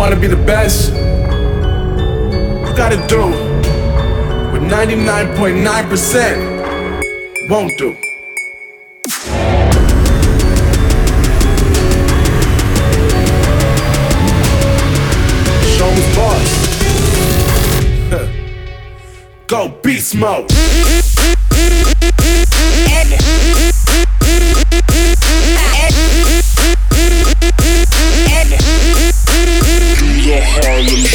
want to be the best, you gotta do what 99.9% won't do. Show me boss. Go beast mode. Ed. Ed. Your Harlem.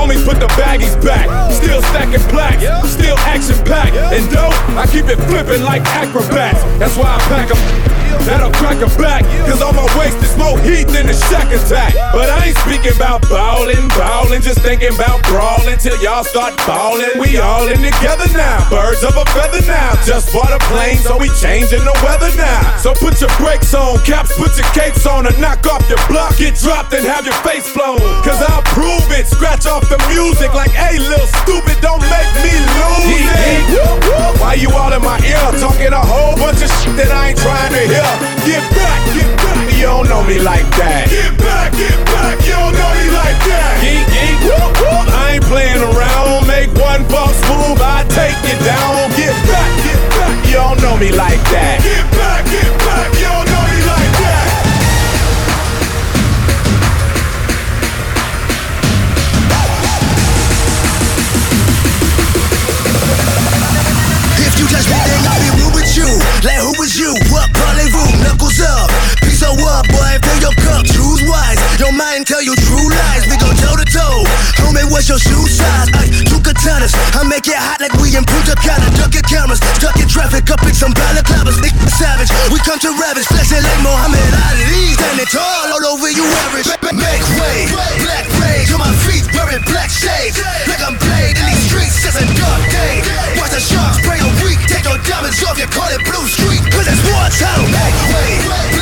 Homies put the baggies back. Still stacking plaques, still action-packed. And dope, I keep it flipping like acrobats. That's why I pack them. That'll crack a back, cause on my waist is more heat than a Shaq attack. But I ain't speaking about ballin', ballin', just thinking about brawling till y'all start ballin'. We all in together now, birds of a feather now. Just bought a plane, so we changing the weather now. So put your brakes on, caps, put your capes on, and knock off your block, get dropped and have your face blown. Cause I'll prove it, scratch off the music like, hey, little stupid, don't make me lose it. Why you all in my ear, talking a whole bunch of shit that I ain't trying to hear? Yeah. Get back, get back. You don't know me like that. Get back, get back. You don't know me like that. Geek, geek, whoop, whoop. I ain't playing around. Make one false move, I take you down. Get back, get back. You don't know me like that. Get back, What's your shoe size? Ay, two katanas. I make it hot like we in Punta Cana. Ducking cameras. Stuck traffic. Up in some balaclavas. Nick savage. We come to ravage. Flexing like Muhammad Ali. Standing tall all all over you average. Make way. Black rage on my feet. Wearing black shades. Like I'm played in these streets. It's a dark day. Watch the sharks spray a week. Take your diamonds off. You call it blue street. Cause it's war time. Black way.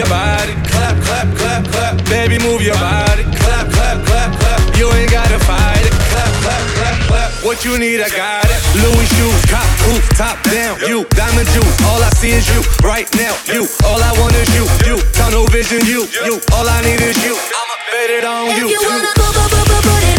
Your body. Clap, clap, clap, clap. Baby, move your body. Clap, clap, clap, clap. You ain't gotta fight it. Clap, clap, clap, clap. What you need, I got it. Louis shoes, cop coupe, top down. You, diamond juice. All I see is you. Right now, you. All I want is you. You, tunnel vision, you. You, all I need is you. I'ma bet it on you. If you wanna put, put, put, put, put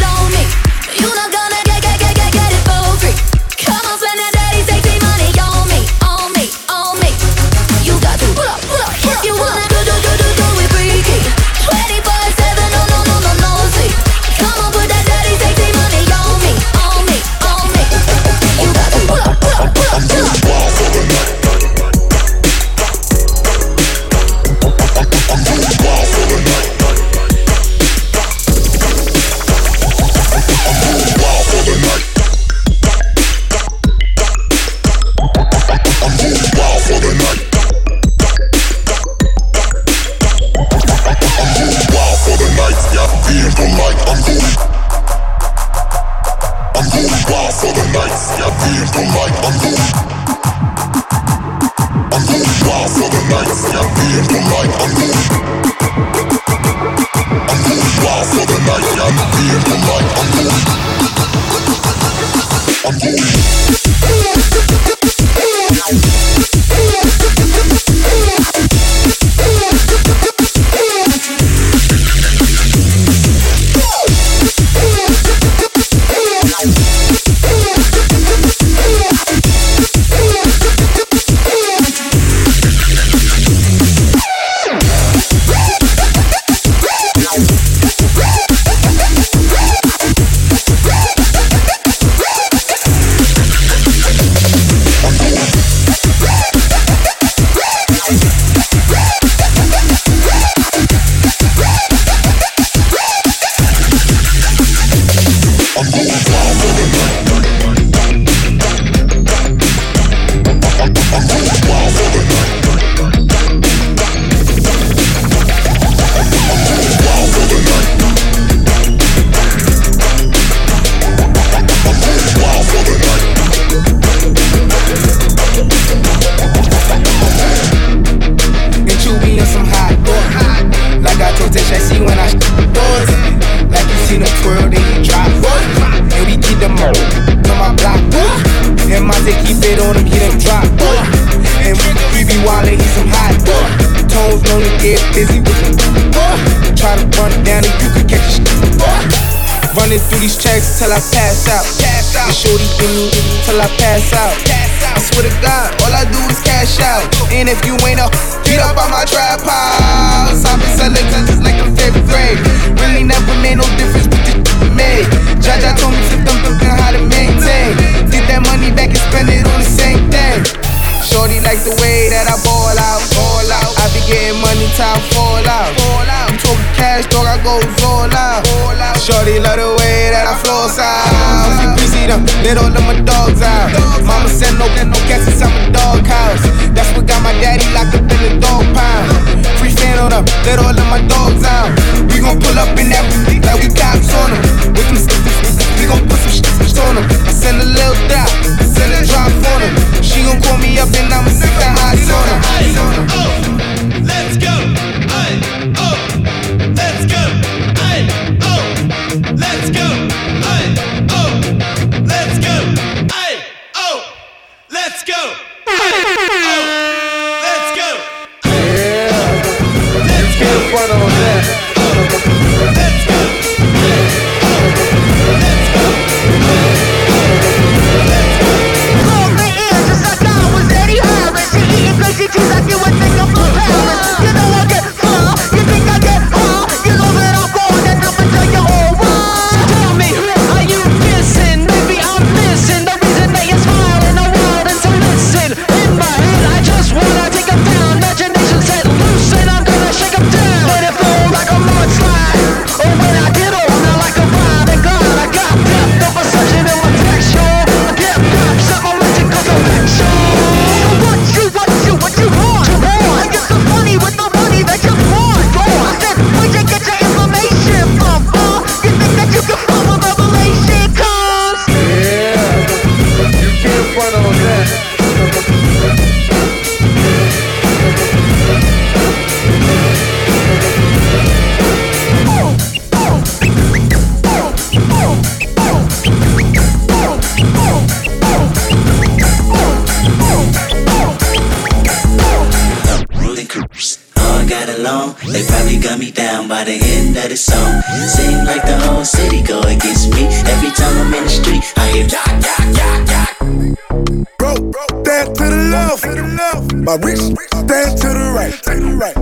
I'm going. I'm going. get busy with me. Try to run down and you could catch the shit. Running through these checks till I pass out. cash out. shorty give me till I pass out. I swear to God, all I do is cash out. And if you ain't up, get up on my tripod. I've been selling just like I'm fifth grade. Really never made no difference with the shit made. Jaja told me to thumb thumb how to maintain. Get that money back and spend it on the same Shorty like the way that I ball out, ball out. I be getting money, time fall out, fall out. You talking cash, dog, I go all out, all out. Shorty love the way that I flow out. Busy them, let all of my dogs out. Mama said no, no cats inside my dog house. That's what got my daddy locked up in the dog pound. Free stand on them, let all of my dogs out. We gon' pull up in that like we cops on them. With them, we gon' put some shit on them. I send a little dot gon' call me up and I'ma sit the. Oh, let's go. Oh, let's go. Oh, let's go. Oh, let's go. Let's go. My wrist stand to the right, to the right.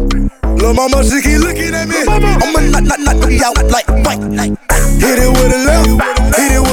Lil' mama, she keep looking at me. I'ma knock, knock, knock you out like, like, like. Hit it with a left, hit it with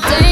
day.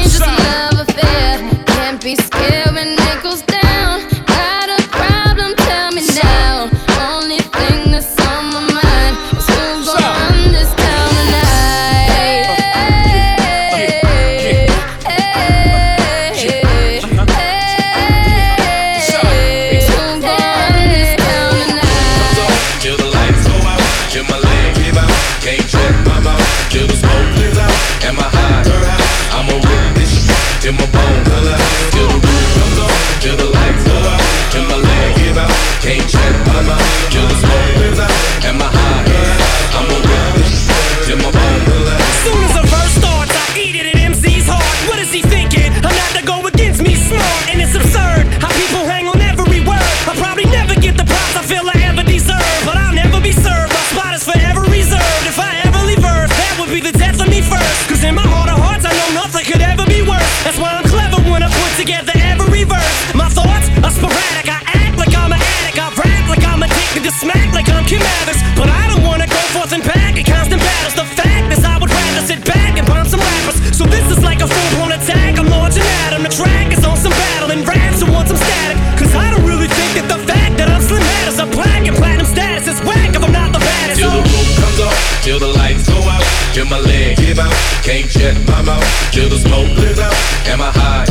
Kill my leg. Give out, can't shut my mouth. Till the smoke live out, am I high?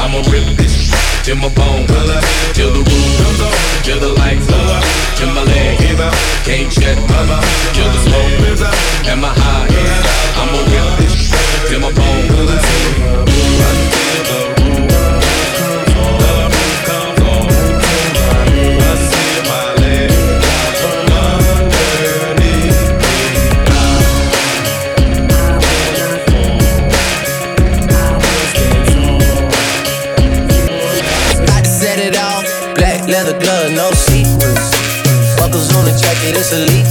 I'ma rip this till my bone pull up, till the roof comes on, till the lights blow up, Kill my leg. Give out, can't shut my mouth. Till the smoke live out, am I high? Leather glove, no sequins. Buckles on the jacket, it's elite.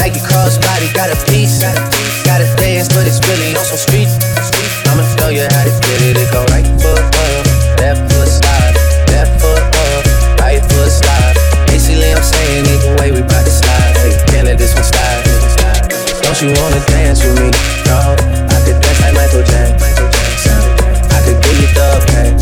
Nike crossbody, got a piece. Gotta dance, but it's really on some street. I'ma show you how to get it. It go right foot up, left foot slide, left foot up, right foot slide. Basically, I'm saying either way, we bout to slide. Hey, Canada, this one slide. Don't you wanna dance with me? No, I could dance like Michael Jackson. I could give you the passion.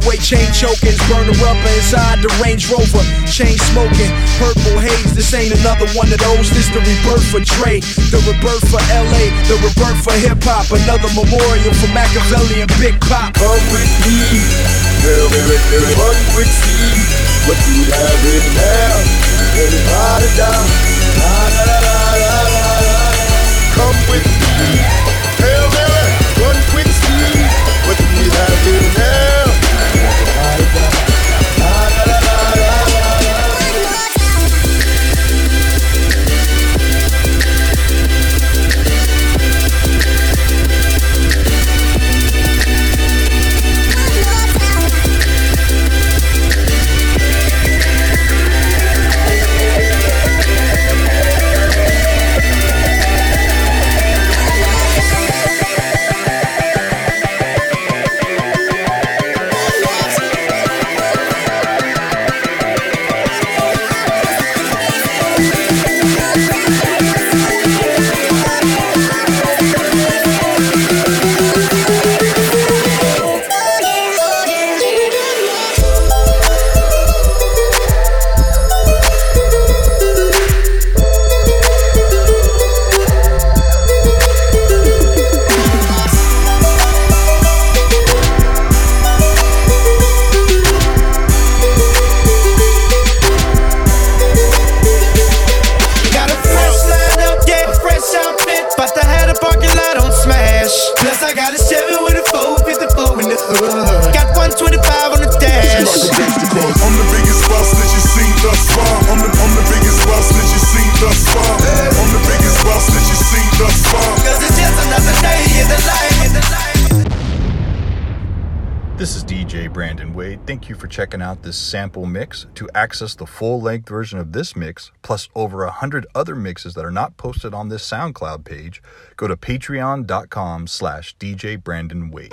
NWA chain choking, burner rubber inside the Range Rover. Chain smoking, purple haze. This ain't another one of those. This the rebirth for Dre, the rebirth for LA, the rebirth for hip hop. Another memorial for Makaveli and Big Pop. Come with me, run with me. What you have in there? Everybody down. La, la, la, la, la, la. Come with me, you for checking out this sample mix. To access the full length version of this mix, plus over a hundred other mixes that are not posted on this SoundCloud page, go to patreon.com slash DJ Brandon Wade.